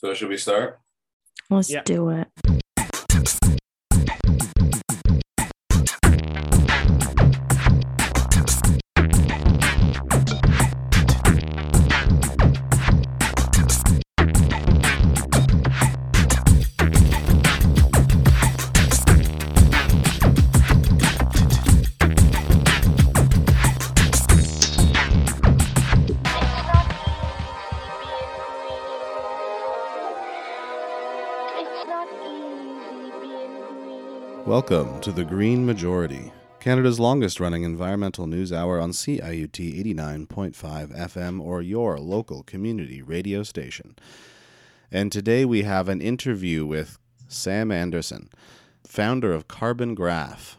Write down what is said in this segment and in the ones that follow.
So should we start? Let's Yeah. do it. Welcome to the Green Majority, Canada's longest running environmental news hour on CIUT 89.5 FM or your local community radio station. And today we have an interview with Sam Anderson, founder of Carbon Graph,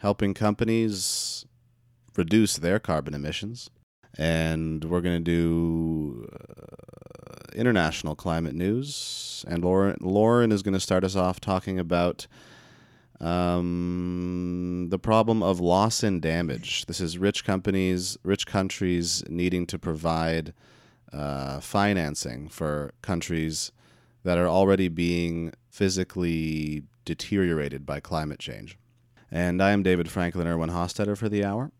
helping companies reduce their carbon emissions. And we're going to do uh, international climate news. And Lauren, Lauren is going to start us off talking about um, the problem of loss and damage. This is rich companies, rich countries needing to provide uh, financing for countries that are already being physically deteriorated by climate change. And I am David Franklin Irwin Hostetter for the hour.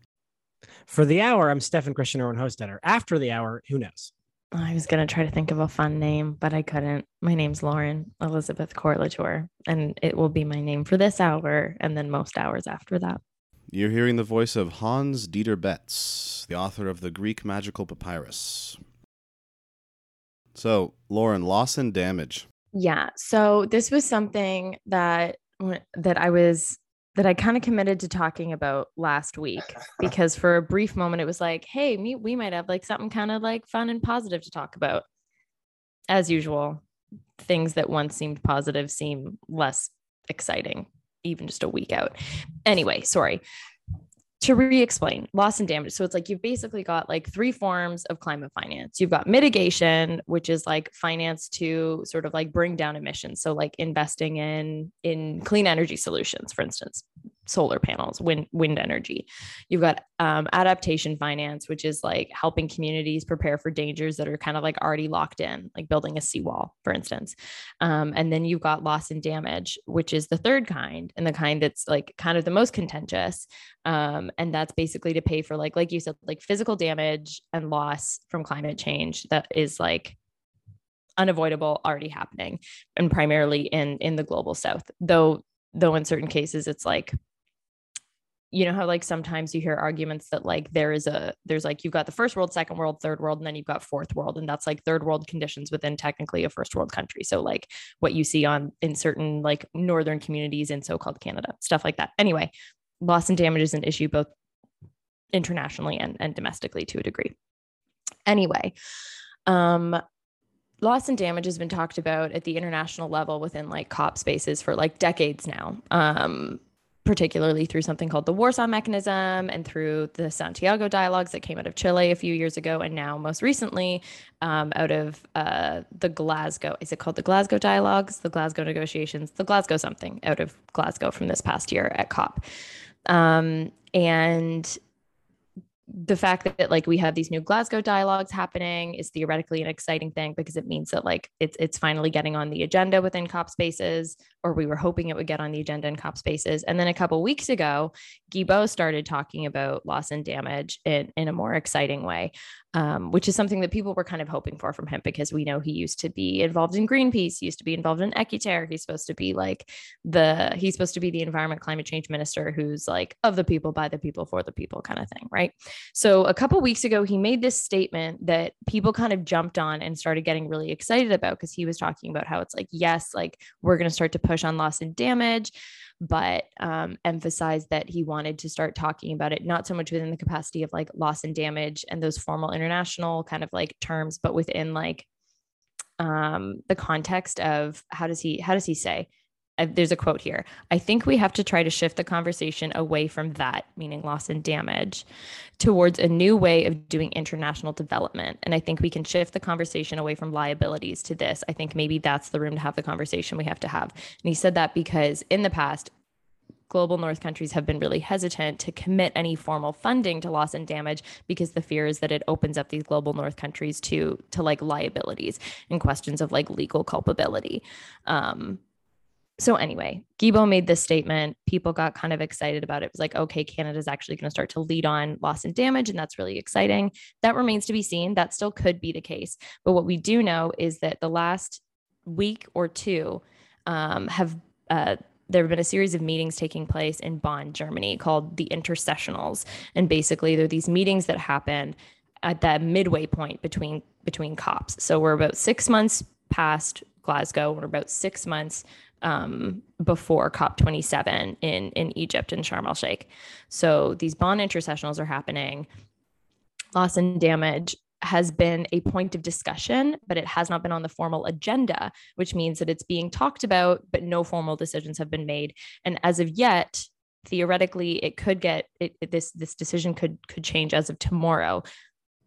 For the hour, I'm Stefan Christian Owen Hostetter. After the hour, who knows? I was gonna try to think of a fun name, but I couldn't. My name's Lauren Elizabeth Corlatour, and it will be my name for this hour and then most hours after that. You're hearing the voice of Hans Dieter Betz, the author of the Greek Magical Papyrus. So, Lauren, loss and damage. Yeah. So this was something that that I was that I kind of committed to talking about last week because for a brief moment it was like, hey, me, we might have like something kind of like fun and positive to talk about. As usual, things that once seemed positive seem less exciting, even just a week out. Anyway, sorry. To re explain loss and damage. So it's like you've basically got like three forms of climate finance. You've got mitigation, which is like finance to sort of like bring down emissions. So like investing in in clean energy solutions, for instance, solar panels, wind wind energy. You've got um, adaptation finance, which is like helping communities prepare for dangers that are kind of like already locked in, like building a seawall, for instance. Um, and then you've got loss and damage, which is the third kind, and the kind that's like kind of the most contentious. Um, and that's basically to pay for like, like you said, like physical damage and loss from climate change that is like unavoidable, already happening, and primarily in in the global south. Though, though in certain cases, it's like you know how like sometimes you hear arguments that like there is a there's like you've got the first world second world third world and then you've got fourth world and that's like third world conditions within technically a first world country. So like what you see on in certain like northern communities in so-called canada stuff like that. Anyway loss and damage is an issue both internationally and, and domestically to a degree. Anyway um loss and damage has been talked about at the international level within like cop spaces for like decades now. Um particularly through something called the Warsaw Mechanism and through the Santiago dialogues that came out of Chile a few years ago, and now most recently um, out of uh, the Glasgow. Is it called the Glasgow dialogues, the Glasgow negotiations, the Glasgow something out of Glasgow from this past year at COP, um, and the fact that like we have these new Glasgow dialogues happening is theoretically an exciting thing because it means that like it's it's finally getting on the agenda within COP spaces, or we were hoping it would get on the agenda in COP spaces. And then a couple weeks ago, Guilbeault started talking about loss and damage in, in a more exciting way, um, which is something that people were kind of hoping for from him because we know he used to be involved in Greenpeace, he used to be involved in Equiterre. He's supposed to be like the he's supposed to be the environment climate change minister who's like of the people, by the people, for the people kind of thing, right? So a couple weeks ago, he made this statement that people kind of jumped on and started getting really excited about because he was talking about how it's like, yes, like we're going to start to push on loss and damage, but um, emphasized that he wanted to start talking about it not so much within the capacity of like loss and damage and those formal international kind of like terms, but within like um, the context of how does he how does he say uh, there's a quote here. I think we have to try to shift the conversation away from that, meaning loss and damage, towards a new way of doing international development. And I think we can shift the conversation away from liabilities to this. I think maybe that's the room to have the conversation we have to have. And he said that because in the past, global north countries have been really hesitant to commit any formal funding to loss and damage because the fear is that it opens up these global north countries to to like liabilities and questions of like legal culpability um so anyway Guilbeault made this statement. People got kind of excited about it. It was like okay canada's actually going to start to lead on loss and damage and that's really exciting. That remains to be seen. That still could be the case. But what we do know is that the last week or two um, have uh, there have been a series of meetings taking place in Bonn, Germany, called the Intersessionals, and basically they're these meetings that happen at that midway point between between COPs. So we're about six months past Glasgow. We're about six months um, before COP27 in in Egypt in Sharm el Sheikh. So these Bonn Intersessionals are happening. Loss and damage has been a point of discussion, but it has not been on the formal agenda, which means that it's being talked about, but no formal decisions have been made. And as of yet, theoretically, it could get it, it- this this decision could could change as of tomorrow,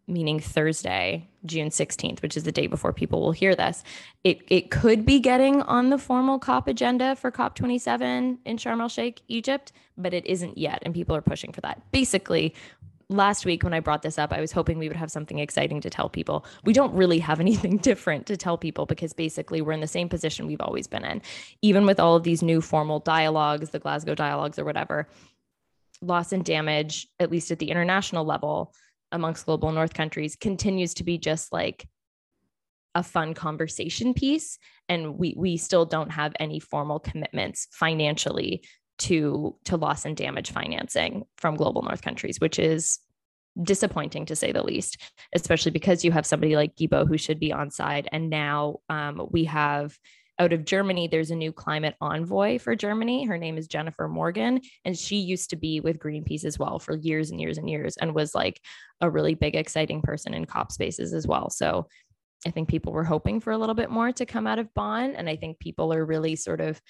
meaning Thursday, June 16th, which is the day before people will hear this. It it could be getting on the formal COP agenda for COP27 in Sharm el Sheikh, Egypt, but it isn't yet, and people are pushing for that. Basically, last week when I brought this up, I was hoping we would have something exciting to tell people. We don't really have anything different to tell people because basically we're in the same position we've always been in. Even with all of these new formal dialogues, the Glasgow dialogues or whatever, loss and damage, at least at the international level amongst global north countries, continues to be just like a fun conversation piece. And we we still don't have any formal commitments financially to to loss and damage financing from global north countries which is disappointing to say the least especially because you have somebody like Guilbeault who should be on side and now um, we have out of Germany there's a new climate envoy for Germany. Her name is Jennifer Morgan and she used to be with Greenpeace as well for years and years and years and was like a really big exciting person in cop spaces as well. So I think people were hoping for a little bit more to come out of Bonn and I think people are really sort of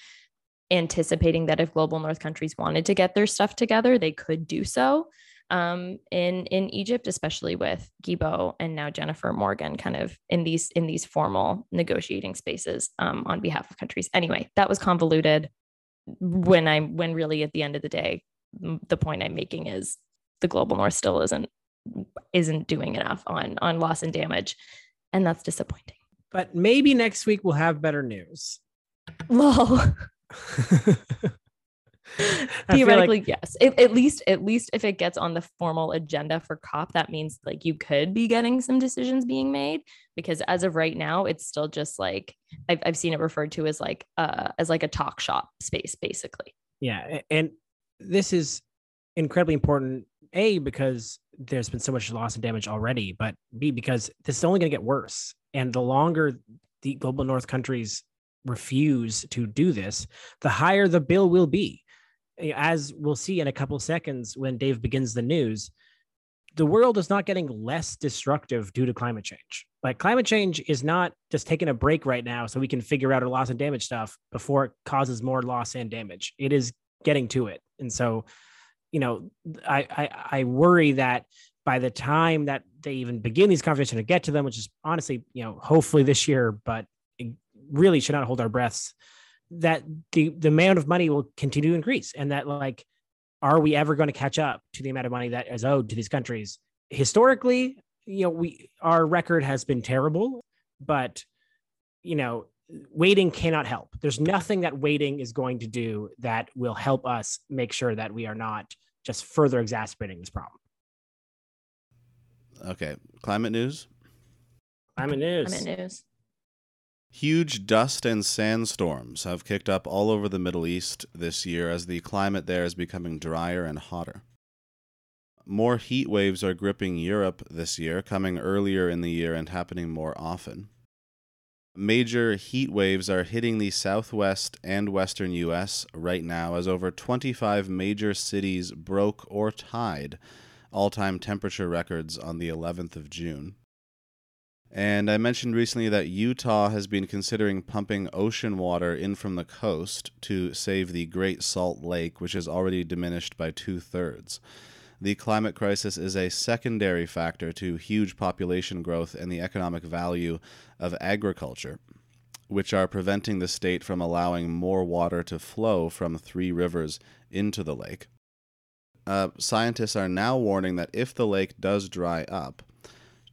anticipating that if global north countries wanted to get their stuff together they could do so um, in in Egypt especially with Guilbeault and now Jennifer Morgan kind of in these in these formal negotiating spaces um, on behalf of countries. Anyway that was convoluted when I'm when really at the end of the day the point I'm making is the global north still isn't isn't doing enough on on loss and damage and that's disappointing. But maybe next week we'll have better news. lol Feel like- theoretically yes at, at least at least if it gets on the formal agenda for cop that means like you could be getting some decisions being made because as of right now it's still just like i've, I've seen it referred to as like uh as like a talk shop space basically Yeah, and this is incredibly important. A because there's been so much loss and damage already, but B because this is only going to get worse. And the longer the global north countries refuse to do this, the higher the bill will be. As we'll see in a couple seconds when Dave begins the news, the world is not getting less destructive due to climate change. Like climate change is not just taking a break right now so we can figure out our loss and damage stuff before it causes more loss and damage. It is getting to it. And so, you know, I I, I worry that by the time that they even begin these conversations to get to them, which is honestly, you know, hopefully this year, but really should not hold our breaths, that the, the amount of money will continue to increase. And that like, are we ever going to catch up to the amount of money that is owed to these countries? Historically, you know, we our record has been terrible, but you know, waiting cannot help. There's nothing that waiting is going to do that will help us make sure that we are not just further exacerbating this problem. Okay, climate news. Climate news. i'm news Huge dust and sandstorms have kicked up all over the Middle East this year as the climate there is becoming drier and hotter. More heat waves are gripping Europe this year, coming earlier in the year and happening more often. Major heat waves are hitting the southwest and western U.S. right now as over 25 major cities broke or tied all time temperature records on the 11th of June. And I mentioned recently that Utah has been considering pumping ocean water in from the coast to save the Great Salt Lake, which is already diminished by two thirds. The climate crisis is a secondary factor to huge population growth and the economic value of agriculture. which are preventing the state from allowing more water to flow from three rivers into the lake. Uh, scientists are now warning that if the lake does dry up,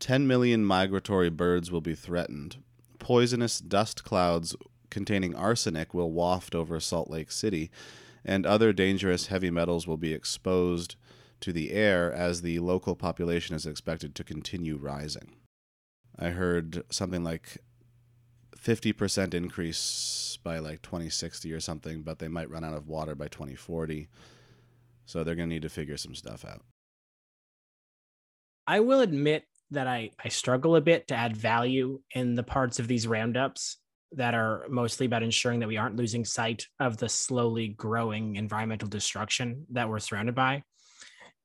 10 million migratory birds will be threatened. Poisonous dust clouds containing arsenic will waft over Salt Lake City, and other dangerous heavy metals will be exposed to the air as the local population is expected to continue rising. I heard something like 50% increase by like 2060 or something, but they might run out of water by 2040. So they're going to need to figure some stuff out. I will admit that I, I struggle a bit to add value in the parts of these roundups that are mostly about ensuring that we aren't losing sight of the slowly growing environmental destruction that we're surrounded by.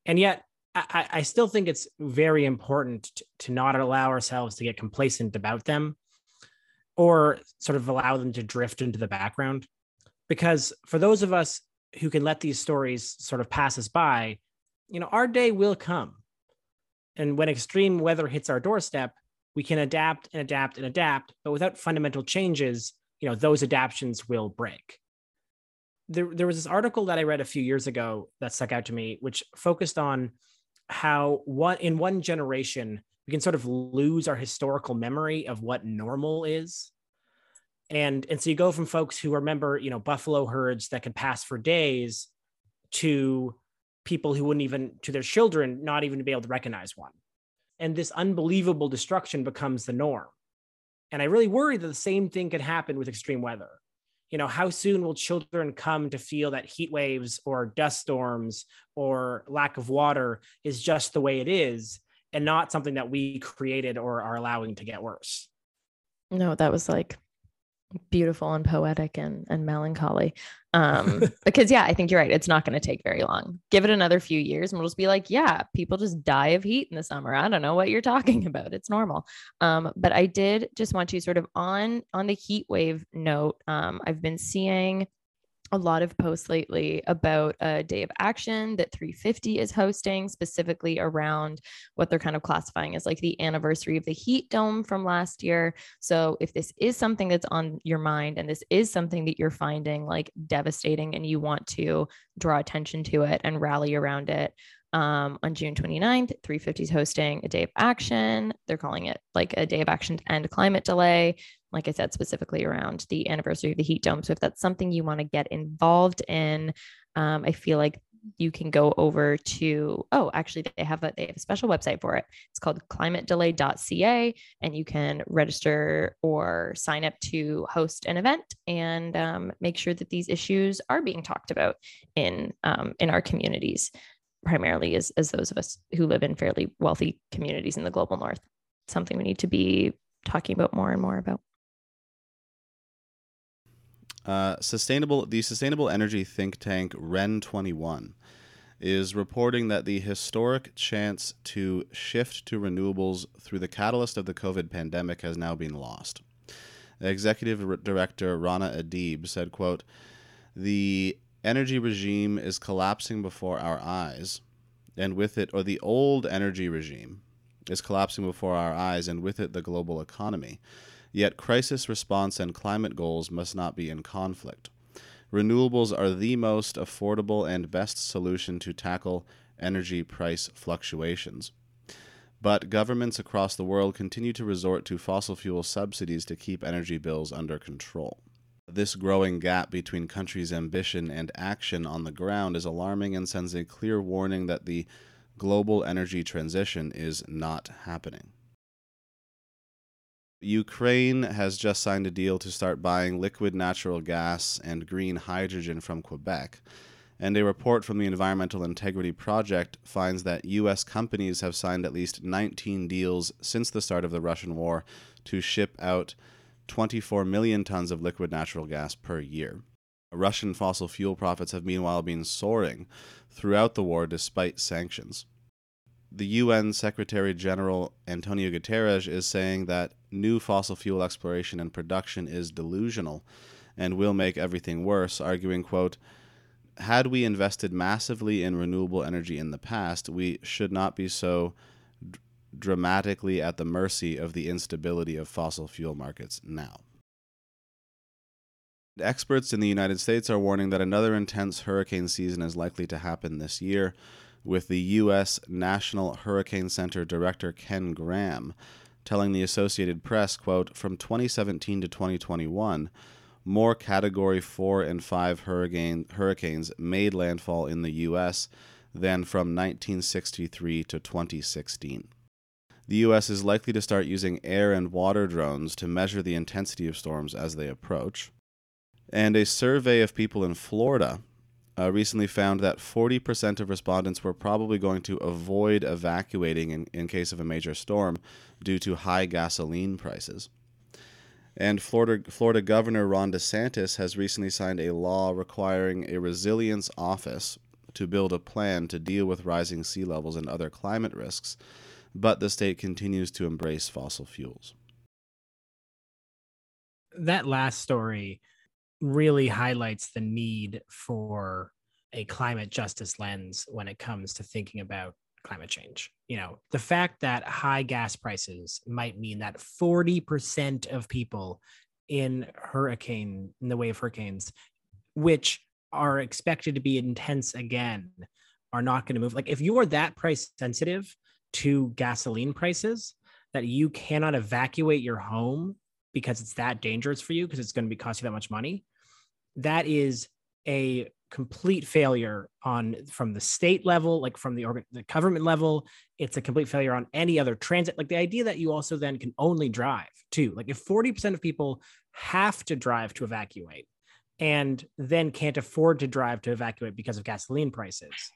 And yet, I, I still think it's very important to, to not allow ourselves to get complacent about them or sort of allow them to drift into the background. Because for those of us who can let these stories sort of pass us by, you know, our day will come. And when extreme weather hits our doorstep, we can adapt and adapt and adapt, but without fundamental changes, you know, those adaptations will break. There, there was this article that I read a few years ago that stuck out to me, which focused on how one in one generation we can sort of lose our historical memory of what normal is and and so you go from folks who remember you know buffalo herds that could pass for days to people who wouldn't even to their children not even be able to recognize one. And this unbelievable destruction becomes the norm. And i really worry that the same thing could happen with extreme weather. You know how soon will children come to feel that heat waves or dust storms or lack of water is just the way it is and not something that we created or are allowing to get worse? No, that was like beautiful and poetic and and melancholy. Um, because yeah, I think you're right. It's not going to take very long. Give it another few years, and we'll just be like, yeah, people just die of heat in the summer. I don't know what you're talking about. It's normal. Um, but I did just want to sort of on on the heat wave note. Um, I've been seeing a lot of posts lately about a day of action that 350 is hosting specifically around what they're kind of classifying as like the anniversary of the heat dome from last year. So if this is something that's on your mind and this is something that you're finding like devastating and you want to draw attention to it and rally around it um, on June 29th, 350 is hosting a day of action. They're calling it like a day of action to end climate delay. Like I said, specifically around the anniversary of the heat dome. So if that's something you want to get involved in, um, I feel like you can go over to oh actually they have a they have a special website for it it's called climatedelay.ca and you can register or sign up to host an event and um, make sure that these issues are being talked about in um, in our communities primarily as, as those of us who live in fairly wealthy communities in the global north something we need to be talking about more and more about Uh, sustainable, the sustainable energy think tank REN 21 is reporting that the historic chance to shift to renewables through the catalyst of the COVID pandemic has now been lost. Executive Director Rana Adib said, quote, "The energy regime is collapsing before our eyes, and with it, or the old energy regime is collapsing before our eyes, and with it, the global economy. Yet, crisis response and climate goals must not be in conflict. Renewables are the most affordable and best solution to tackle energy price fluctuations. But governments across the world continue to resort to fossil fuel subsidies to keep energy bills under control. This growing gap between countries' ambition and action on the ground is alarming and sends a clear warning that the global energy transition is not happening. Ukraine has just signed a deal to start buying liquid natural gas and green hydrogen from Quebec. And a report from the Environmental Integrity Project finds that U.S. companies have signed at least 19 deals since the start of the Russian war to ship out 24 million tons of liquid natural gas per year. Russian fossil fuel profits have meanwhile been soaring throughout the war despite sanctions. The UN Secretary General Antonio Guterres is saying that new fossil fuel exploration and production is delusional and will make everything worse, arguing, quote, had we invested massively in renewable energy in the past, we should not be so dramatically at the mercy of the instability of fossil fuel markets now. Experts in the United States are warning that another intense hurricane season is likely to happen this year, with the U.S. National Hurricane Center Director Ken Graham telling the Associated Press, quote, from 2017 to 2021, more Category 4 and 5 hurricane, hurricanes made landfall in the U.S. than from 1963 to 2016. The U.S. is likely to start using air and water drones to measure the intensity of storms as they approach. And a survey of people in Florida uh, recently found that 40% of respondents were probably going to avoid evacuating in, in case of a major storm due to high gasoline prices. And Florida, Florida Governor Ron DeSantis has recently signed a law requiring a resilience office to build a plan to deal with rising sea levels and other climate risks, but the state continues to embrace fossil fuels. That last story really highlights the need for a climate justice lens when it comes to thinking about climate change. You know, the fact that high gas prices might mean that 40% of people in hurricane, in the way of hurricanes, which are expected to be intense again, are not going to move. Like, if you are that price sensitive to gasoline prices that you cannot evacuate your home because it's that dangerous for you because it's going to be cost you that much money, that is a complete failure on from the state level like from the organ the government level. It's a complete failure on any other transit. Like the idea that you also then can only drive too. Like if 40% of people have to drive to evacuate and then can't afford to drive to evacuate because of gasoline prices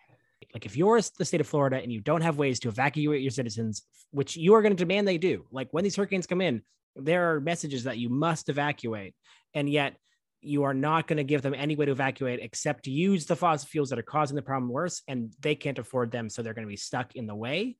like if you're the state of Florida and you don't have ways to evacuate your citizens which you are going to demand they do like when these hurricanes come in there are messages that you must evacuate and yet you are not going to give them any way to evacuate except to use the fossil fuels that are causing the problem worse and they can't afford them so they're going to be stuck in the way.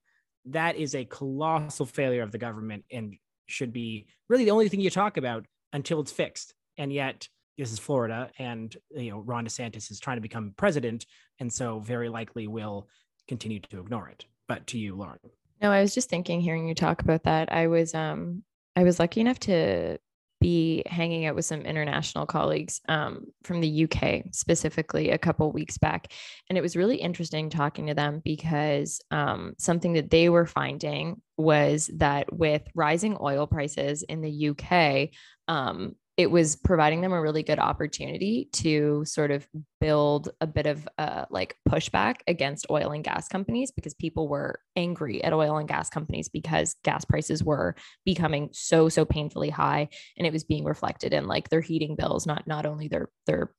That is a colossal failure of the government and should be really the only thing you talk about until it's fixed. And yet this is florida and you know ron desantis is trying to become president and so very likely will continue to ignore it but to you lauren No, I was just thinking hearing you talk about that. I was um I was lucky enough to be hanging out with some international colleagues um, from the UK specifically a couple weeks back. And it was really interesting talking to them because um, something that they were finding was that with rising oil prices in the UK, um, it was providing them a really good opportunity to sort of build a bit of uh, like pushback against oil and gas companies because people were angry at oil and gas companies because gas prices were becoming so so painfully high and it was being reflected in like their heating bills not not only their their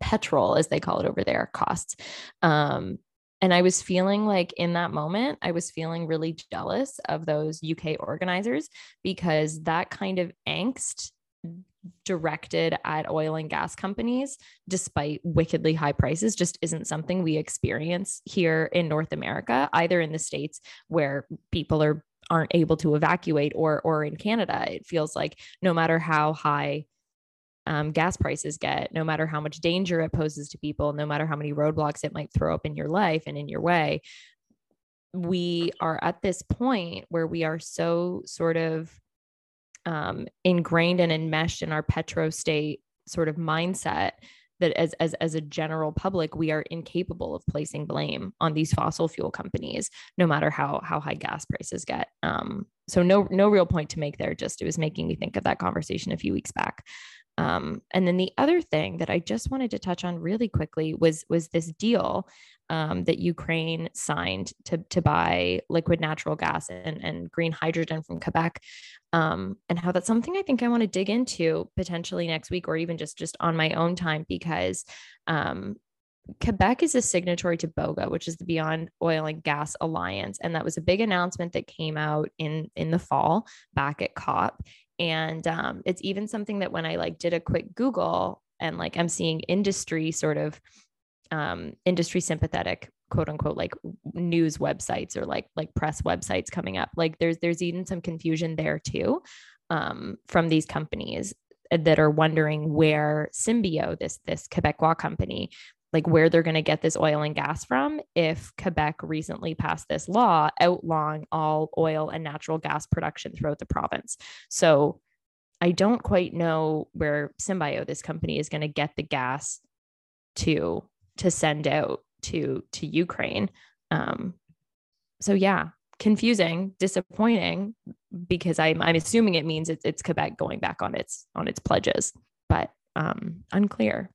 petrol as they call it over there costs. Um and I was feeling like in that moment, I was feeling really jealous of those UK organizers because that kind of angst directed at oil and gas companies, despite wickedly high prices, just isn't something we experience here in North America, either in the States where people are aren't able to evacuate or or in Canada. It feels like no matter how high um, gas prices get, no matter how much danger it poses to people, no matter how many roadblocks it might throw up in your life and in your way, we are at this point where we are so sort of um, ingrained and enmeshed in our petro state sort of mindset that as, as as a general public we are incapable of placing blame on these fossil fuel companies no matter how how high gas prices get. Um, so no no real point to make there. Just it was making me think of that conversation a few weeks back um, and then the other thing that I just wanted to touch on really quickly was was this deal um, that Ukraine signed to to buy liquid natural gas and, and green hydrogen from Quebec, um, and how that's something I think I want to dig into potentially next week or even just just on my own time because um, Quebec is a signatory to BOGA, which is the Beyond Oil and Gas Alliance, and that was a big announcement that came out in in the fall back at COP. And um, it's even something that when I like did a quick Google and like I'm seeing industry sort of um, industry sympathetic quote unquote like news websites or like like press websites coming up like there's there's even some confusion there too um, from these companies that are wondering where Symbio, this this Quebecois company, like where they're going to get this oil and gas from if Quebec recently passed this law outlawing all oil and natural gas production throughout the province. So I don't quite know where Symbio, this company, is going to get the gas to to send out to to Ukraine. Um, so yeah, confusing, disappointing, because I'm I'm assuming it means it's, it's Quebec going back on its on its pledges, but um, unclear.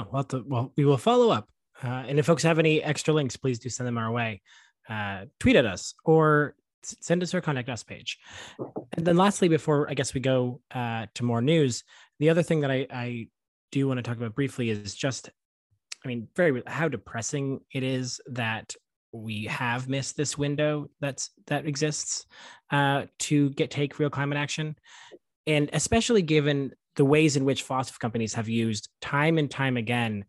Oh, well, to, well, we will follow up. Uh, and if folks have any extra links, please do send them our way. Uh, tweet at us or send us our contact us page. And then lastly, before I guess we go uh, to more news, the other thing that I, I do want to talk about briefly is just, I mean, very how depressing it is that we have missed this window that's that exists uh, to get take real climate action, and especially given the ways in which fossil companies have used time and time again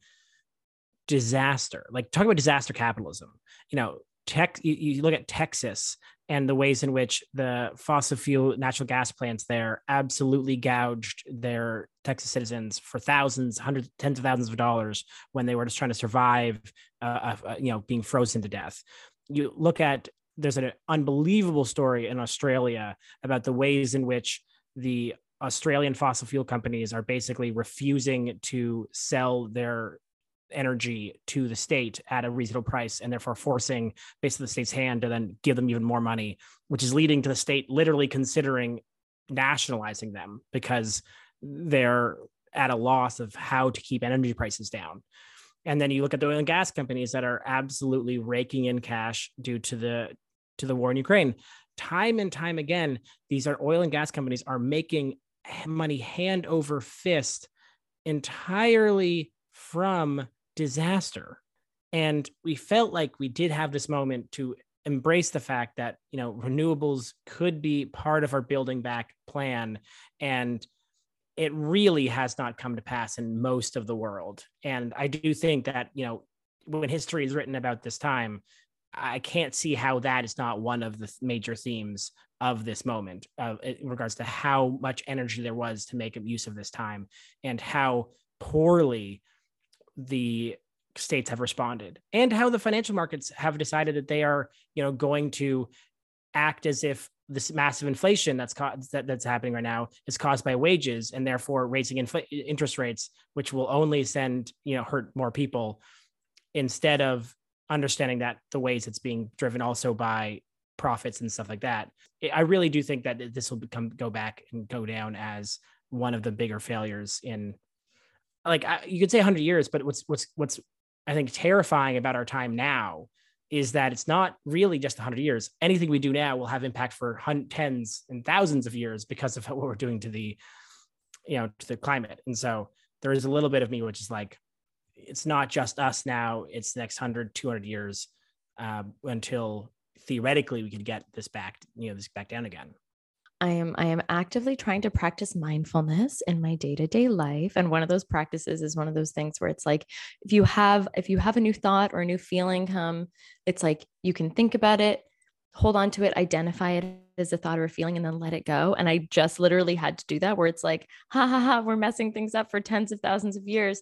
disaster like talk about disaster capitalism. You know tech you, you look at texas and the ways in which the fossil fuel natural gas plants there absolutely gouged their texas citizens for thousands hundreds tens of thousands of dollars when they were just trying to survive uh, uh, you know being frozen to death. You look at there's an unbelievable story in australia about the ways in which the Australian fossil fuel companies are basically refusing to sell their energy to the state at a reasonable price and therefore forcing basically the state's hand to then give them even more money, which is leading to the state literally considering nationalizing them because they're at a loss of how to keep energy prices down. And then you look at the oil and gas companies that are absolutely raking in cash due to the to the war in Ukraine. Time and time again, these are oil and gas companies are making money hand over fist entirely from disaster. And we felt like we did have this moment to embrace the fact that, you know, renewables could be part of our building back plan. And it really has not come to pass in most of the world. And I do think that, you know, when history is written about this time, I can't see how that is not one of the major themes of this moment uh, in regards to how much energy there was to make use of this time and how poorly the states have responded and how the financial markets have decided that they are you know going to act as if this massive inflation that's caused that, that's happening right now is caused by wages and therefore raising infl- interest rates which will only send you know hurt more people instead of understanding that the ways it's being driven also by profits and stuff like that i really do think that this will become go back and go down as one of the bigger failures in like I, you could say 100 years but what's what's what's i think terrifying about our time now is that it's not really just 100 years. Anything we do now will have impact for hun- tens and thousands of years because of what we're doing to the you know to the climate. And so there is a little bit of me which is like it's not just us now it's the next 100 200 years uh, until theoretically we could get this back you know this back down again. I am I am actively trying to practice mindfulness in my day-to-day life. And one of those practices is one of those things where it's like if you have if you have a new thought or a new feeling come it's like you can think about it hold on to it identify it as a thought or a feeling and then let it go. And I just literally had to do that where it's like ha ha ha we're messing things up for tens of thousands of years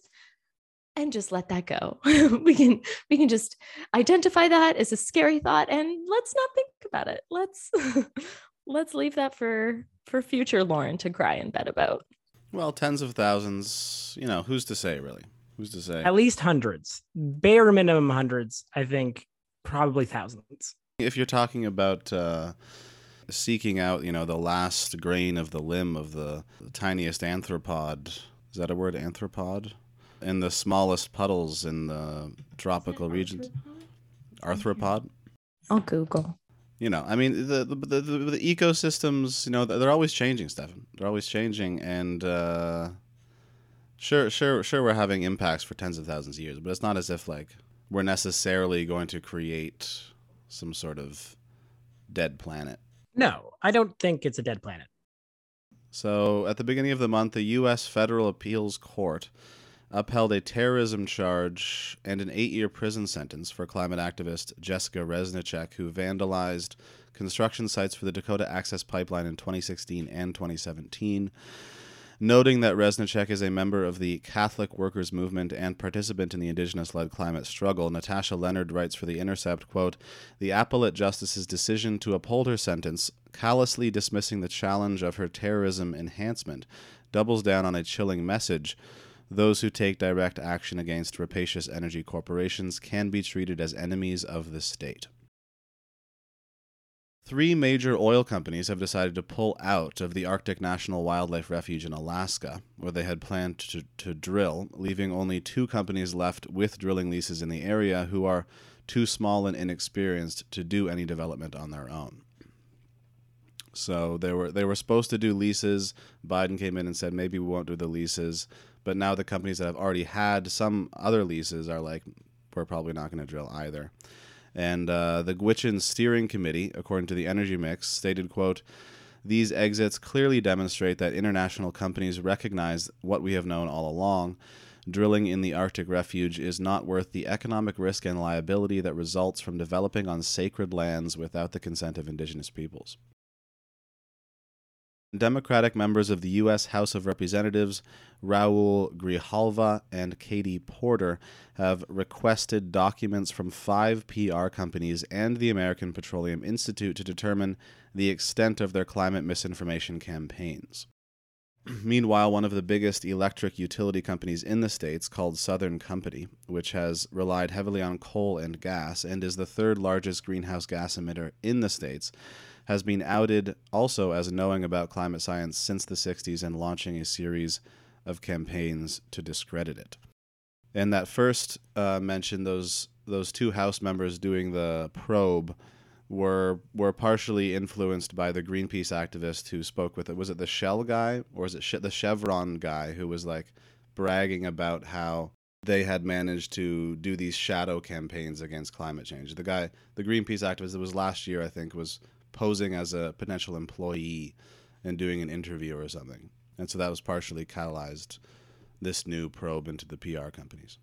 and just let that go we can we can just identify that as a scary thought and let's not think about it let's let's leave that for for future Lauren to cry in bed about. Well, tens of thousands, you know, who's to say, really? Who's to say? at least hundreds bare minimum hundreds i think probably thousands If you're talking about uh, seeking out, you know, the last grain of the limb of the, the tiniest anthropod, is that a word, arthropod? In the smallest puddles in the tropical regions. Arthropod? I'll Google. You know, I mean, the the, the, the, the ecosystems, you know, they're always changing, Stefan. They're always changing. And uh, sure, sure, sure, we're having impacts for tens of thousands of years, but it's not as if, like, we're necessarily going to create some sort of dead planet. no i don't think it's a dead planet So, at the beginning of the month, the U.S. Federal Appeals Court upheld a terrorism charge and an eight year prison sentence for climate activist Jessica Reznicek, who vandalized construction sites for the Dakota Access Pipeline in 2016 and 2017. Noting that Reznicek is a member of the Catholic Workers Movement and participant in the indigenous-led climate struggle, Natasha Lennard writes for The Intercept, quote, The appellate justice's decision to uphold her sentence, callously dismissing the challenge of her terrorism enhancement, doubles down on a chilling message. Those who take direct action against rapacious energy corporations can be treated as enemies of the state. Three major oil companies have decided to pull out of the Arctic National Wildlife Refuge in Alaska, where they had planned to, to drill, leaving only two companies left with drilling leases in the area who are too small and inexperienced to do any development on their own. So they were they were supposed to do leases. Biden came in and said maybe we won't do the leases, but now the companies that have already had some other leases are like we're probably not going to drill either. And uh, the Gwich'in Steering Committee, according to the Energy Mix, stated, quote, these exits clearly demonstrate that international companies recognize what we have known all along. Drilling in the Arctic refuge is not worth the economic risk and liability that results from developing on sacred lands without the consent of indigenous peoples. Democratic members of the U.S. House of Representatives, Raul Grijalva and Katie Porter, have requested documents from five PR companies and the American Petroleum Institute to determine the extent of their climate misinformation campaigns. Meanwhile, one of the biggest electric utility companies in the States, called Southern Company, which has relied heavily on coal and gas and is the third largest greenhouse gas emitter in the States, has been outed also as knowing about climate science since the 60s and launching a series of campaigns to discredit it. And that first uh, mention, those those two House members doing the probe were were partially influenced by the Greenpeace activist who spoke with it. Was it the Shell guy or was it the Chevron guy who was like bragging about how they had managed to do these shadow campaigns against climate change. The guy, the Greenpeace activist, it was last year, I think, was posing as a potential employee and doing an interview or something. And so that was partially catalyzed this new probe into the PR companies.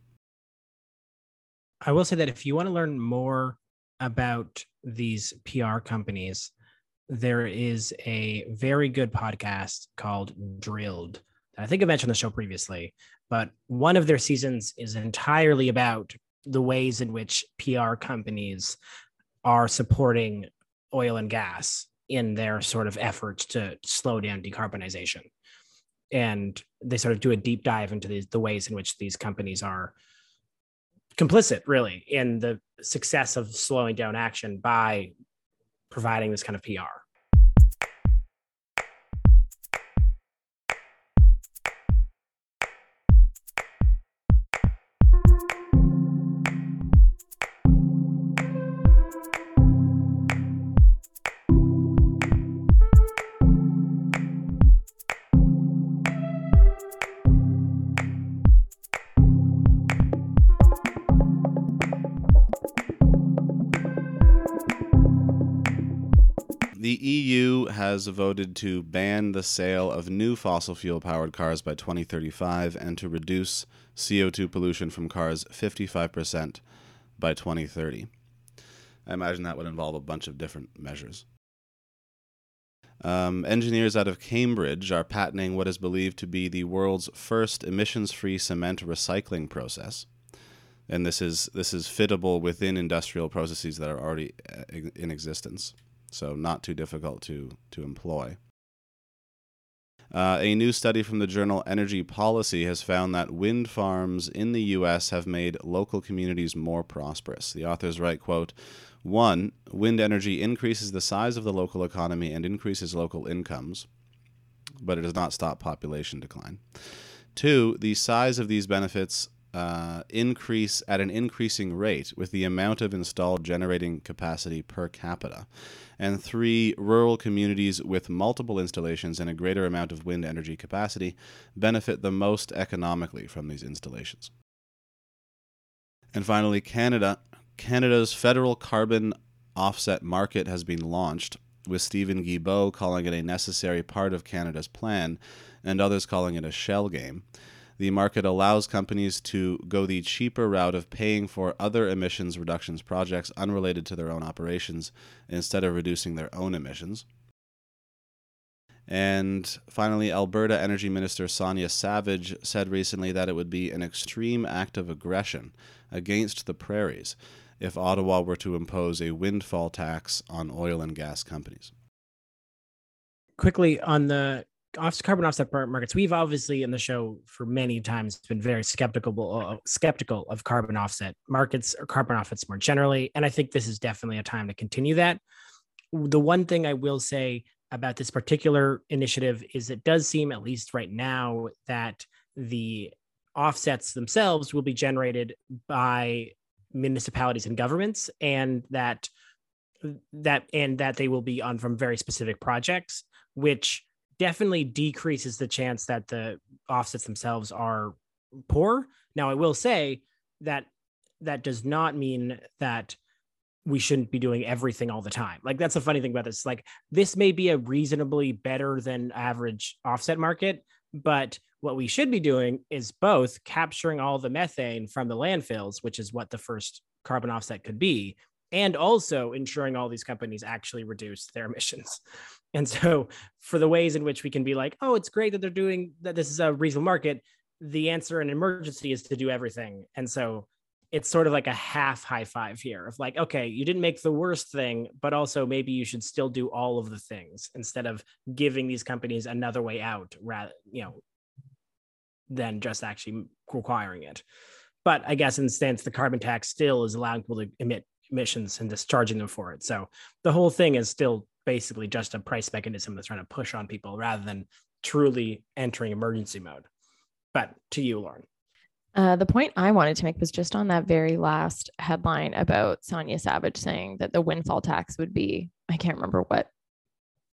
I will say that if you want to learn more about these PR companies, there is a very good podcast called Drilled. I think I mentioned the show previously, but one of their seasons is entirely about the ways in which PR companies are supporting oil and gas in their sort of efforts to slow down decarbonization. And they sort of do a deep dive into the, the ways in which these companies are complicit, really, in the success of slowing down action by providing this kind of PR. Has voted to ban the sale of new fossil fuel powered cars by 2035 and to reduce CO2 pollution from cars 55% by 2030. I imagine that would involve a bunch of different measures. Um, engineers out of Cambridge are patenting what is believed to be the world's first emissions-free cement recycling process, and this is this is fittable within industrial processes that are already uh, in existence so not too difficult to, to employ. Uh, a new study from the journal Energy Policy has found that wind farms in the U.S. have made local communities more prosperous. The authors write, quote, one, wind energy increases the size of the local economy and increases local incomes, but it does not stop population decline. Two, the size of these benefits uh, increase at an increasing rate with the amount of installed generating capacity per capita. And three, rural communities with multiple installations and a greater amount of wind energy capacity benefit the most economically from these installations. And finally, Canada. Canada's federal carbon offset market has been launched, with Stephen Guilbeault calling it a necessary part of Canada's plan and others calling it a shell game. The market allows companies to go the cheaper route of paying for other emissions reductions projects unrelated to their own operations instead of reducing their own emissions. And finally, Alberta Energy Minister Sonya Savage said recently that it would be an extreme act of aggression against the prairies if Ottawa were to impose a windfall tax on oil and gas companies. Quickly on the off carbon offset markets, we've obviously in the show for many times been very skeptical uh, skeptical of carbon offset markets or carbon offsets more generally, and I think this is definitely a time to continue that. The one thing I will say about this particular initiative is it does seem, at least right now, that the offsets themselves will be generated by municipalities and governments, and that that and that they will be on from very specific projects, which definitely decreases the chance that the offsets themselves are poor. Now, I will say that that does not mean that we shouldn't be doing everything all the time. Like that's the funny thing about this. Like this may be a reasonably better than average offset market, but what we should be doing is both capturing all the methane from the landfills, which is what the first carbon offset could be, and also ensuring all these companies actually reduce their emissions. And so, for the ways in which we can be like, oh, it's great that they're doing that, this is a reasonable market, the answer in emergency is to do everything. And so, it's sort of like a half high five here of like, okay, you didn't make the worst thing, but also maybe you should still do all of the things instead of giving these companies another way out, rather, you know, than just actually requiring it. But I guess in the sense, the carbon tax still is allowing people to emit emissions and discharging them for it. So the whole thing is still basically just a price mechanism that's trying to push on people rather than truly entering emergency mode. But to you, Lauren. Uh, the point I wanted to make was just on that very last headline about Sonya Savage saying that the windfall tax would be, I can't remember what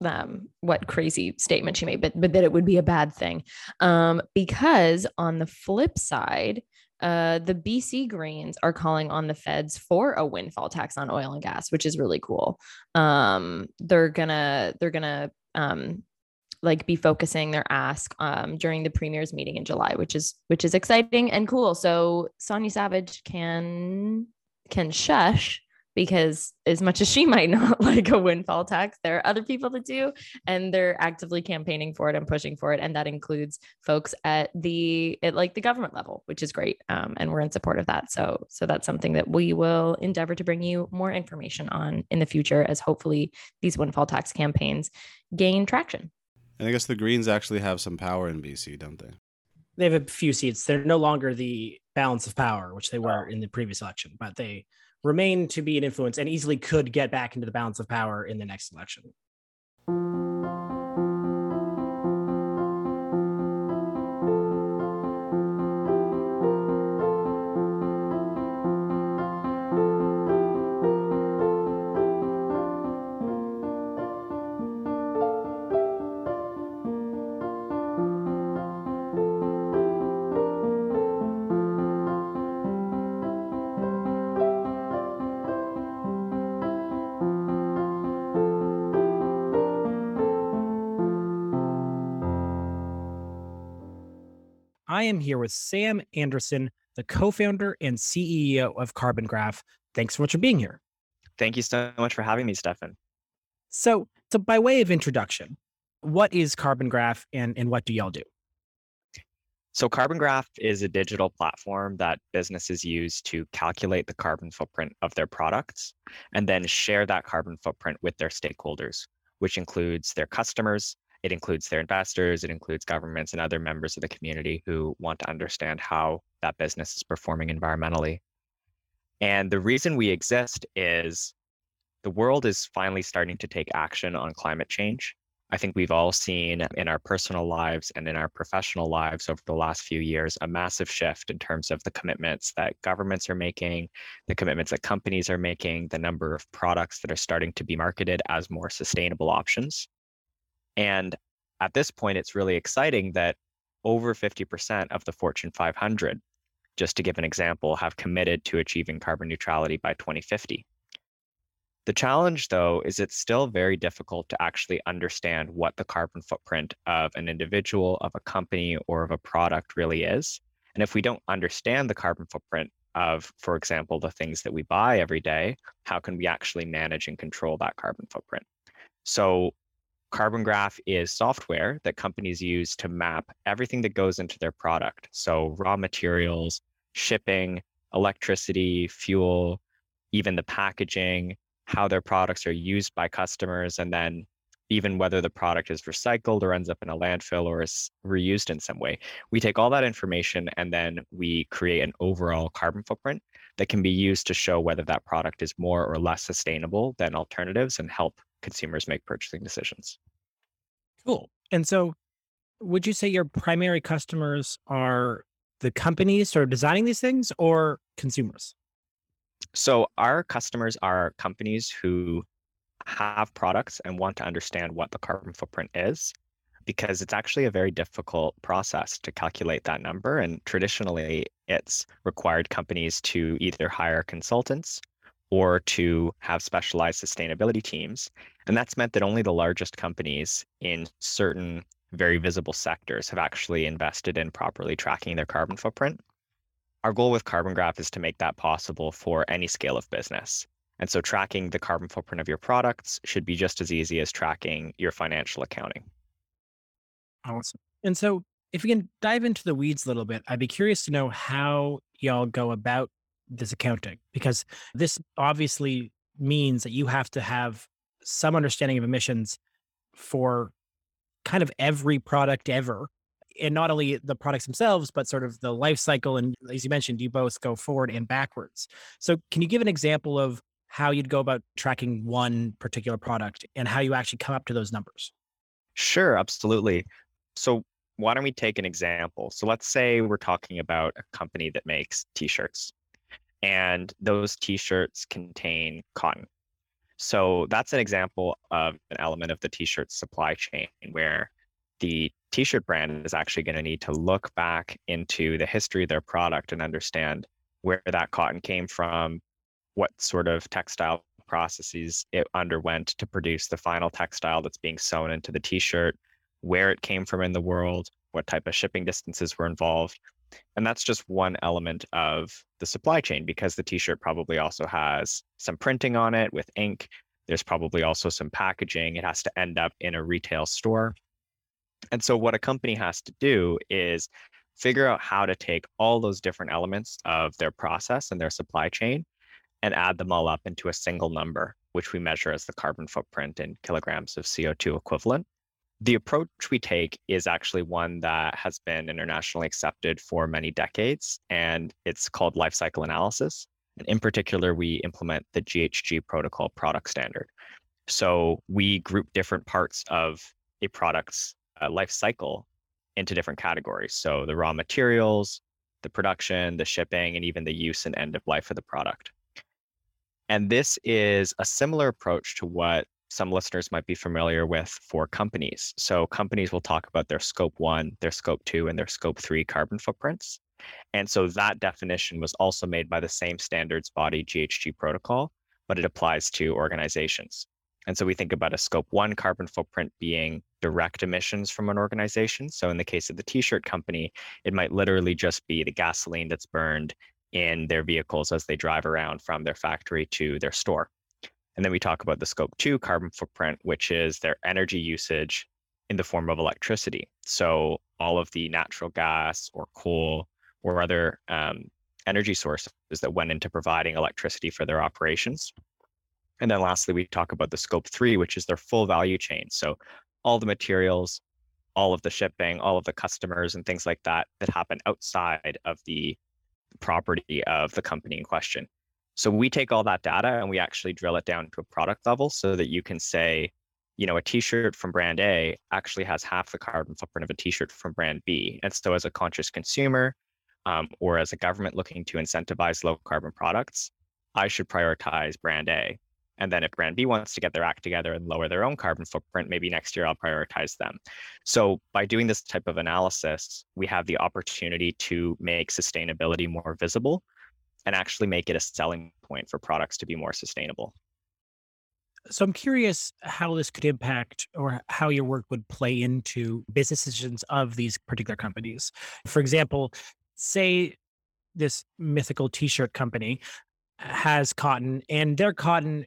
um, what crazy statement she made, but but that it would be a bad thing. Um, because on the flip side, uh, the BC Greens are calling on the feds for a windfall tax on oil and gas, which is really cool. Um, they're gonna they're gonna um, like be focusing their ask um, during the premier's meeting in July, which is which is exciting and cool. So Sonya Savage can can shush because as much as she might not like a windfall tax, there are other people that do, and they're actively campaigning for it and pushing for it, and that includes folks at the at like the government level, which is great, um, and we're in support of that. So, so that's something that we will endeavor to bring you more information on in the future, as hopefully these windfall tax campaigns gain traction. And I guess the Greens actually have some power in BC, don't they? They have a few seats. They're no longer the balance of power, which they were in the previous election, but they remain to be an influence and easily could get back into the balance of power in the next election. I am here with Sam Anderson, the co founder and CEO of Carbon Graph. Thanks so much for being here. Thank you so much for having me, Stefan. So, so by way of introduction, what is Carbon Graph and, and what do y'all do? So, Carbon Graph is a digital platform that businesses use to calculate the carbon footprint of their products and then share that carbon footprint with their stakeholders, which includes their customers, it includes their investors, it includes governments and other members of the community who want to understand how that business is performing environmentally. And the reason we exist is the world is finally starting to take action on climate change. I think we've all seen in our personal lives and in our professional lives over the last few years a massive shift in terms of the commitments that governments are making, the commitments that companies are making, the number of products that are starting to be marketed as more sustainable options. And at this point, it's really exciting that over 50% of the Fortune 500, just to give an example, have committed to achieving carbon neutrality by 2050. The challenge, though, is it's still very difficult to actually understand what the carbon footprint of an individual, of a company, or of a product really is. And if we don't understand the carbon footprint of, for example, the things that we buy every day, how can we actually manage and control that carbon footprint? So Carbon Graph is software that companies use to map everything that goes into their product. So, raw materials, shipping, electricity, fuel, even the packaging, how their products are used by customers, and then even whether the product is recycled or ends up in a landfill or is reused in some way. We take all that information and then we create an overall carbon footprint that can be used to show whether that product is more or less sustainable than alternatives and help consumers make purchasing decisions. Cool. And so, would you say your primary customers are the companies sort of designing these things or consumers? So, our customers are companies who have products and want to understand what the carbon footprint is because it's actually a very difficult process to calculate that number. And traditionally, it's required companies to either hire consultants or to have specialized sustainability teams. And that's meant that only the largest companies in certain very visible sectors have actually invested in properly tracking their carbon footprint. Our goal with Carbon Graph is to make that possible for any scale of business. And so tracking the carbon footprint of your products should be just as easy as tracking your financial accounting. Awesome. And so, if we can dive into the weeds a little bit, I'd be curious to know how y'all go about this accounting because this obviously means that you have to have some understanding of emissions for kind of every product ever and not only the products themselves but sort of the life cycle and as you mentioned you both go forward and backwards so can you give an example of how you'd go about tracking one particular product and how you actually come up to those numbers Sure, absolutely. So, why don't we take an example? So, let's say we're talking about a company that makes t shirts, and those t shirts contain cotton. So, that's an example of an element of the t shirt supply chain where the t shirt brand is actually going to need to look back into the history of their product and understand where that cotton came from, what sort of textile processes it underwent to produce the final textile that's being sewn into the t shirt where it came from in the world, what type of shipping distances were involved. And that's just one element of the supply chain because the t shirt probably also has some printing on it with ink. There's probably also some packaging. It has to end up in a retail store. And so, what a company has to do is figure out how to take all those different elements of their process and their supply chain and add them all up into a single number, which we measure as the carbon footprint in kilograms of CO2 equivalent the approach we take is actually one that has been internationally accepted for many decades, and it's called life cycle analysis. And in particular, we implement the GHG protocol product standard. So we group different parts of a product's uh, life cycle into different categories. So the raw materials, the production, the shipping, and even the use and end of life of the product. And this is a similar approach to what some listeners might be familiar with for companies. So companies will talk about their scope one, their scope two, and their scope three carbon footprints. And so that definition was also made by the same standards body, GHG protocol, but it applies to organizations. And so we think about a scope one carbon footprint being direct emissions from an organization. So in the case of the t shirt company, it might literally just be the gasoline that's burned in their vehicles as they drive around from their factory to their store. And then we talk about the scope two carbon footprint, which is their energy usage in the form of electricity. So all of the natural gas or coal or other um, energy sources that went into providing electricity for their operations. And then lastly, we talk about the scope three, which is their full value chain. So all the materials, all of the shipping, all of the customers and things like that that happen outside of the property of the company in question. So we take all that data and we actually drill it down to a product level so that you can say, you know, a t-shirt from brand A actually has half the carbon footprint of a t-shirt from brand B. And so as a conscious consumer um, or as a government looking to incentivize low carbon products, I should prioritize brand A. And then if brand B wants to get their act together and lower their own carbon footprint, maybe next year I'll prioritize them. So by doing this type of analysis, we have the opportunity to make sustainability more visible and actually make it a selling point for products to be more sustainable. So I'm curious how this could impact or how your work would play into business decisions of these particular companies. For example, say this mythical t-shirt company has cotton and their cotton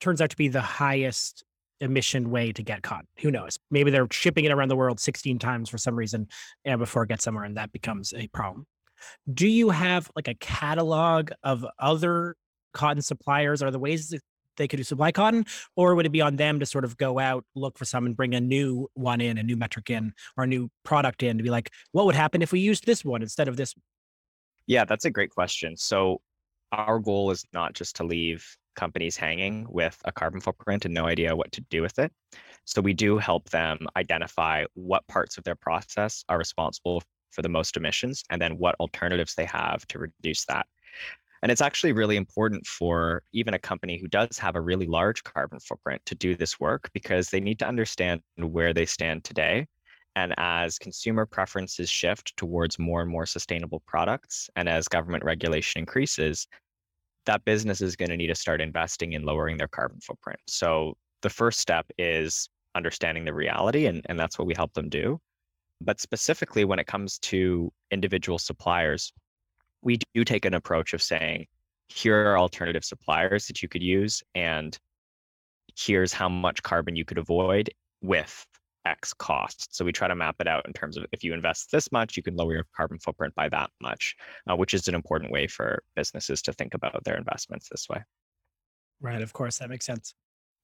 turns out to be the highest emission way to get cotton. Who knows? Maybe they're shipping it around the world 16 times for some reason and before it gets somewhere and that becomes a problem. Do you have like a catalog of other cotton suppliers? Are the ways that they could supply cotton, or would it be on them to sort of go out, look for some, and bring a new one in, a new metric in, or a new product in to be like, what would happen if we used this one instead of this? Yeah, that's a great question. So, our goal is not just to leave companies hanging with a carbon footprint and no idea what to do with it. So, we do help them identify what parts of their process are responsible for the most emissions and then what alternatives they have to reduce that. And it's actually really important for even a company who does have a really large carbon footprint to do this work because they need to understand where they stand today. And as consumer preferences shift towards more and more sustainable products, and as government regulation increases, that business is going to need to start investing in lowering their carbon footprint. So the first step is understanding the reality, and, and that's what we help them do. But specifically, when it comes to individual suppliers, we do take an approach of saying, here are alternative suppliers that you could use, and here's how much carbon you could avoid with X cost. So we try to map it out in terms of if you invest this much, you can lower your carbon footprint by that much, uh, which is an important way for businesses to think about their investments this way. Right. Of course, that makes sense.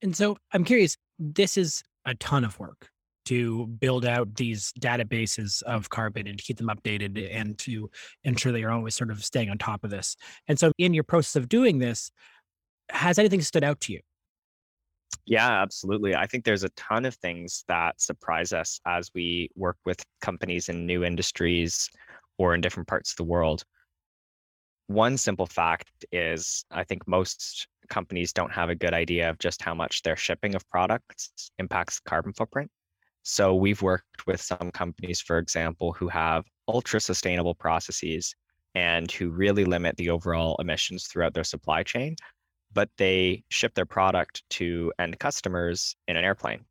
And so I'm curious, this is a ton of work to build out these databases of carbon and to keep them updated and to ensure that you're always sort of staying on top of this. And so, in your process of doing this, has anything stood out to you? Yeah, absolutely. I think there's a ton of things that surprise us as we work with companies in new industries or in different parts of the world. One simple fact is I think most companies don't have a good idea of just how much their shipping of products impacts carbon footprint. So we've worked with some companies, for example, who have ultra sustainable processes and who really limit the overall emissions throughout their supply chain, but they ship their product to end customers in an airplane.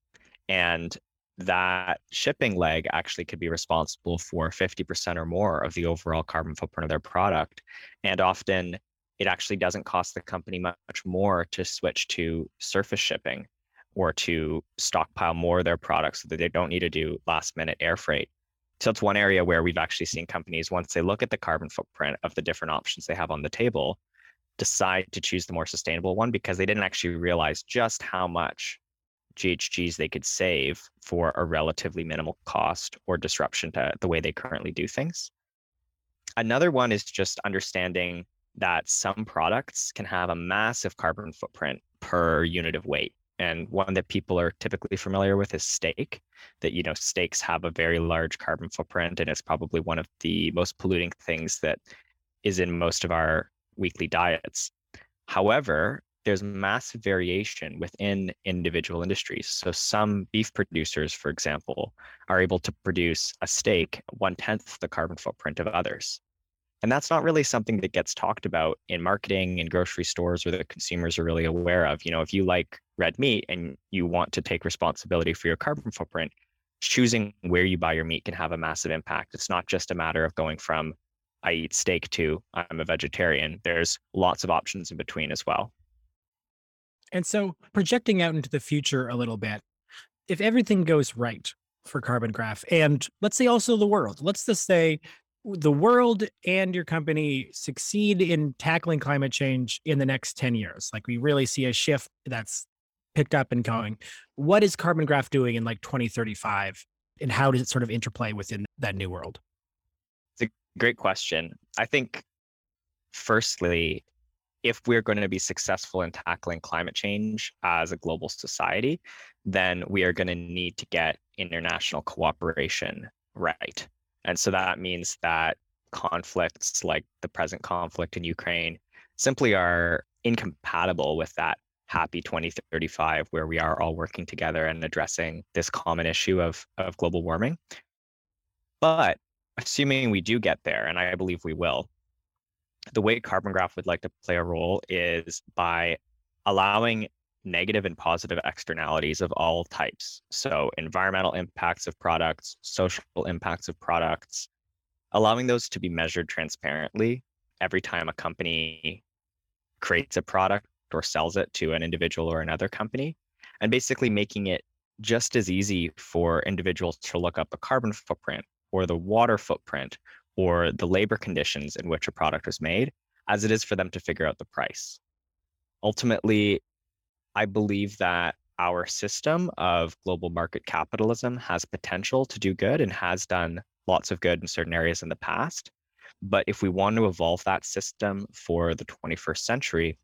And that shipping leg actually could be responsible for 50% or more of the overall carbon footprint of their product. And often it actually doesn't cost the company much more to switch to surface shipping or to stockpile more of their products so that they don't need to do last minute air freight. So it's one area where we've actually seen companies, once they look at the carbon footprint of the different options they have on the table, decide to choose the more sustainable one because they didn't actually realize just how much GHGs they could save for a relatively minimal cost or disruption to the way they currently do things. Another one is just understanding that some products can have a massive carbon footprint per unit of weight and one that people are typically familiar with is steak that you know steaks have a very large carbon footprint and it's probably one of the most polluting things that is in most of our weekly diets. However there's massive variation within individual industries. So some beef producers for example are able to produce a steak one tenth the carbon footprint of others. And that's not really something that gets talked about in marketing in grocery stores or that consumers are really aware of. You know, if you like red meat and you want to take responsibility for your carbon footprint, choosing where you buy your meat can have a massive impact. It's not just a matter of going from I eat steak to I'm a vegetarian. There's lots of options in between as well. And so, projecting out into the future a little bit, if everything goes right for Carbon Graph, and let's say also the world, let's just say the world and your company succeed in tackling climate change in the next 10 years like we really see a shift that's picked up and going. What is carbon graph doing in like 2035 and how does it sort of interplay within that new world? It's a great question. I think firstly if we're going to be successful in tackling climate change as a global society then we are going to need to get international cooperation right. And so that means that conflicts like the present conflict in Ukraine simply are incompatible with that happy 2035 where we are all working together and addressing this common issue of, of global warming. But assuming we do get there, and I believe we will, the way Carbon Graph would like to play a role is by allowing negative and positive externalities of all types. So, environmental impacts of products, social impacts of products, allowing those to be measured transparently every time a company creates a product or sells it to an individual or another company. and basically making it just as easy for individuals to look up the carbon footprint or the water footprint or the labor conditions in which a product was made as it is for them to figure out the price. Ultimately, I believe that our system of global market capitalism has potential to do good and has done lots of good in certain areas in the past. But if we want to evolve that system for the 21st century,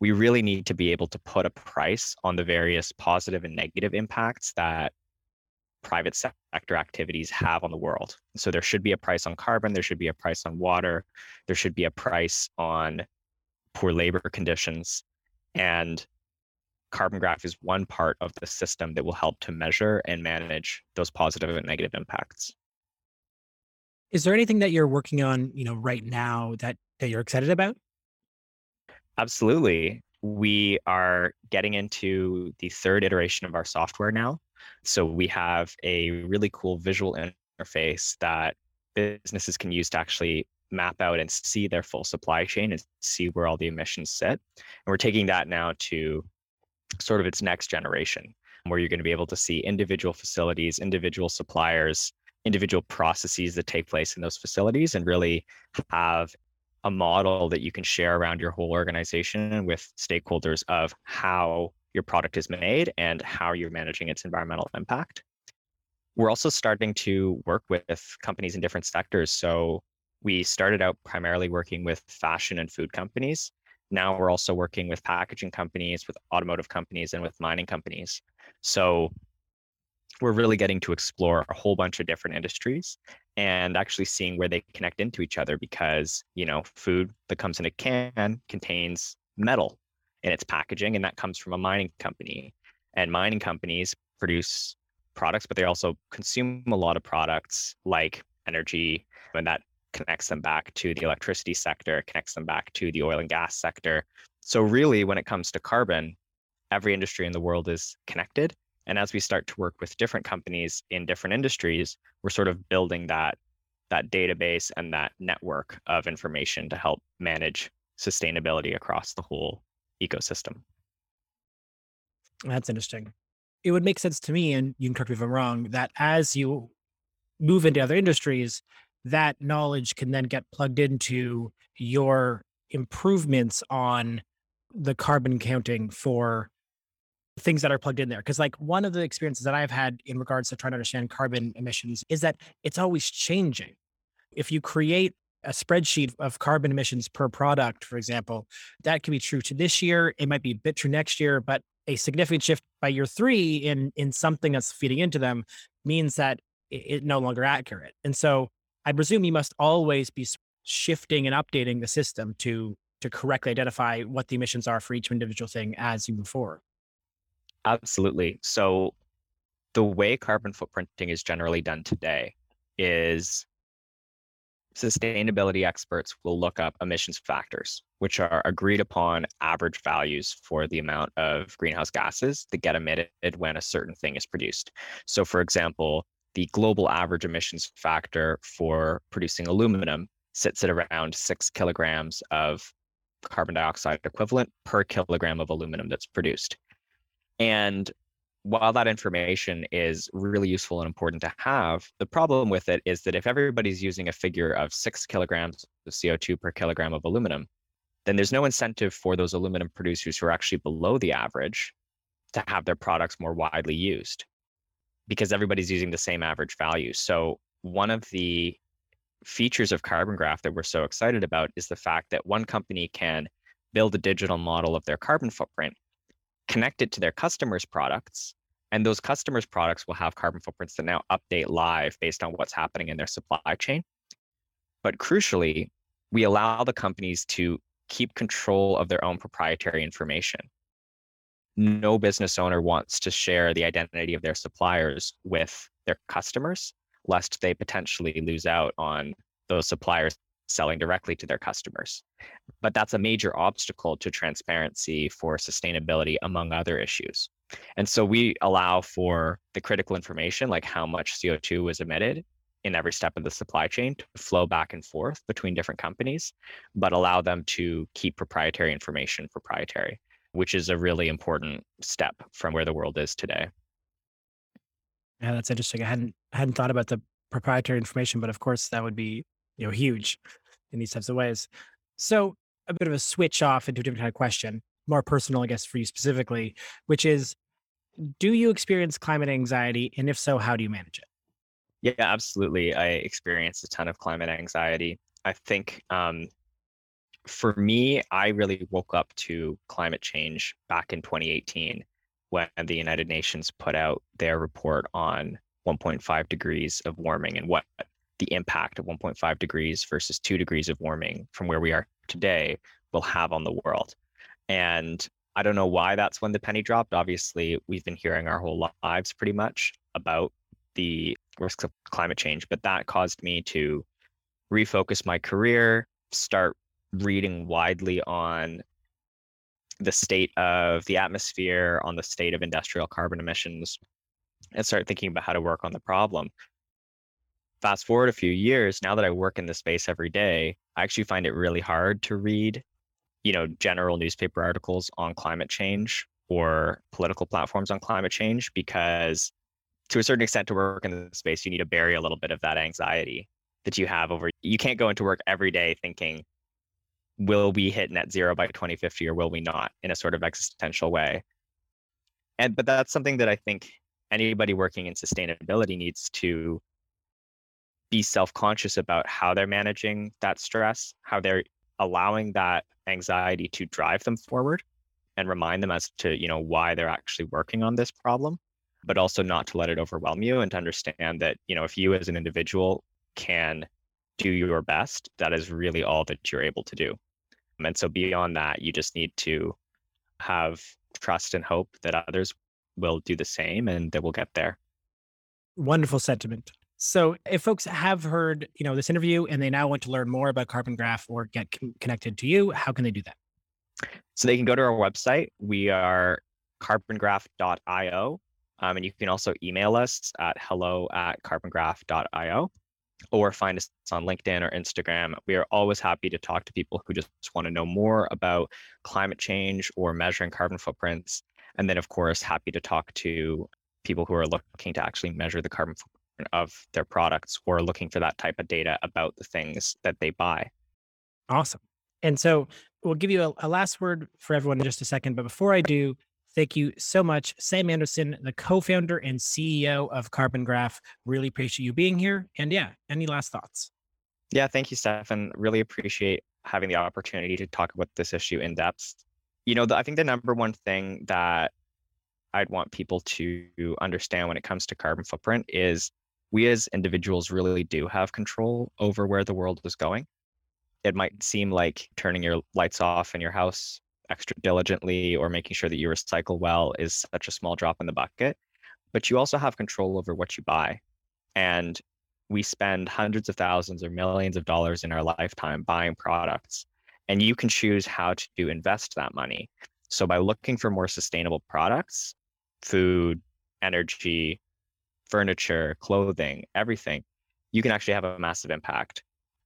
we really need to be able to put a price on the various positive and negative impacts that private sector activities have on the world. So there should be a price on carbon, there should be a price on water, there should be a price on poor labor conditions. And Carbon Graph is one part of the system that will help to measure and manage those positive and negative impacts. Is there anything that you're working on, you know, right now that that you're excited about? Absolutely. We are getting into the third iteration of our software now. So we have a really cool visual interface that businesses can use to actually map out and see their full supply chain and see where all the emissions sit. And we're taking that now to sort of its next generation, where you're going to be able to see individual facilities, individual suppliers, individual processes that take place in those facilities, and really have a model that you can share around your whole organization with stakeholders of how your product is made and how you're managing its environmental impact. We're also starting to work with companies in different sectors. So we started out primarily working with fashion and food companies. Now we're also working with packaging companies, with automotive companies, and with mining companies. So we're really getting to explore a whole bunch of different industries and actually seeing where they connect into each other because you know food that comes in a can contains metal in its packaging and that comes from a mining company. And mining companies produce products but they also consume a lot of products like energy and that connects them back to the electricity sector connects them back to the oil and gas sector. So really when it comes to carbon every industry in the world is connected and as we start to work with different companies in different industries, we're sort of building that that database and that network of information to help manage sustainability across the whole ecosystem. That's interesting. It would make sense to me, and you can correct me if I'm wrong, that as you move into other industries, that knowledge can then get plugged into your improvements on the carbon counting for things that are plugged in there. Cause like one of the experiences that I've had in regards to trying to understand carbon emissions is that it's always changing. If you create a spreadsheet of carbon emissions per product, for example, that can be true to this year. It might be a bit true next year, but a significant shift by year three in in something that's feeding into them means that it, it no longer accurate. And so I presume you must always be shifting and updating the system to to correctly identify what the emissions are for each individual thing as you move forward. Absolutely. So the way carbon footprinting is generally done today is sustainability experts will look up emissions factors, which are agreed upon average values for the amount of greenhouse gases that get emitted when a certain thing is produced. So, for example, the global average emissions factor for producing aluminum sits at around six kilograms of carbon dioxide equivalent per kilogram of aluminum that's produced. And while that information is really useful and important to have, the problem with it is that if everybody's using a figure of six kilograms of CO2 per kilogram of aluminum, then there's no incentive for those aluminum producers who are actually below the average to have their products more widely used because everybody's using the same average value. So, one of the features of Carbon Graph that we're so excited about is the fact that one company can build a digital model of their carbon footprint connect it to their customers' products, and those customers' products will have carbon footprints that now update live based on what's happening in their supply chain. But crucially, we allow the companies to keep control of their own proprietary information. No business owner wants to share the identity of their suppliers with their customers, lest they potentially lose out on those suppliers selling directly to their customers. But that's a major obstacle to transparency for sustainability, among other issues. And so we allow for the critical information, like how much CO2 was emitted in every step of the supply chain to flow back and forth between different companies, but allow them to keep proprietary information proprietary. which is a really important step from where the world is today. Yeah, that's interesting. I hadn't I hadn't thought about the proprietary information, but of course that would be you know huge in these types of ways. So a bit of a switch off into a different kind of question, more personal, I guess, for you specifically, which is, do you experience climate anxiety, and if so, how do you manage it? Yeah, absolutely. I experience a ton of climate anxiety. I think um, for me, I really woke up to climate change back in 2018 when the United Nations put out their report on 1.5 degrees of warming and what the impact of 1.5 degrees versus 2 degrees of warming from where we are today will have on the world. And I don't know why that's when the penny dropped. Obviously, we've been hearing our whole lives pretty much about the risks of climate change, but that caused me to refocus my career, start reading widely on the state of the atmosphere, on the state of industrial carbon emissions, and start thinking about how to work on the problem. Fast forward a few years, now that I work in the space every day, I actually find it really hard to read, you know, general newspaper articles on climate change or political platforms on climate change because to a certain extent to work in the space, you need to bury a little bit of that anxiety that you have over you can't go into work every day thinking will we hit net zero by 2050 or will we not? in a sort of existential way. And but that's something that i think anybody working in sustainability needs to be self-conscious about how they're managing that stress how they're allowing that anxiety to drive them forward and remind them as to you know why they're actually working on this problem but also not to let it overwhelm you and to understand that you know if you as an individual can do your best that is really all that you're able to do and so beyond that, you just need to have trust and hope that others will do the same and that we'll get there. Wonderful sentiment. So, if folks have heard, you know, this interview and they now want to learn more about Carbon Graph or get con- connected to you, how can they do that? So they can go to our website. We are carbongraph.io. Um, and you can also email us at hello at carbongraph.io or find us on LinkedIn or Instagram. We are always happy to talk to people who just want to know more about climate change or measuring carbon footprints. And then, of course, happy to talk to people who are looking to actually measure the carbon footprint of their products or looking for that type of data about the things that they buy. Awesome. And so we'll give you a, a last word for everyone in just a second. But before I do, Thank you so much, Sam Anderson, the co founder and CEO of Carbon Graph. Really appreciate you being here. And yeah, any last thoughts? Yeah, thank you, Stefan. Really appreciate having the opportunity to talk about this issue in depth. You know, the, I think the number one thing that I'd want people to understand when it comes to carbon footprint is we as individuals really do have control over where the world is going. It might seem like turning your lights off in your house extra diligently or making sure that you recycle well is such a small drop in the bucket. But you also have control over what you buy. And we spend hundreds of thousands or millions of dollars in our lifetime buying products. And you can choose how to invest that money. So by looking for more sustainable products, food, energy, furniture, clothing, everything, you can actually have a massive impact.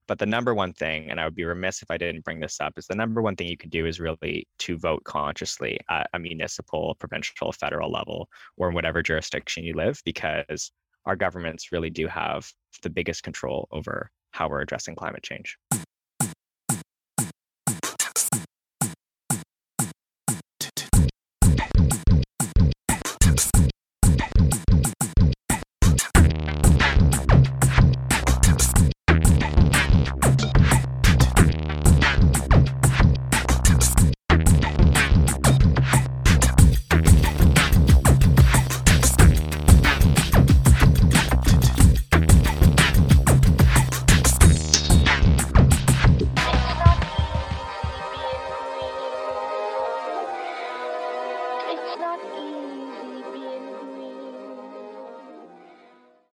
But the number one thing, and I would be remiss if I didn't bring this up, is the number one thing you can do is really to vote consciously at a municipal, provincial, federal level, or in whatever jurisdiction you live, because our governments really do have the biggest control over how we're addressing climate change.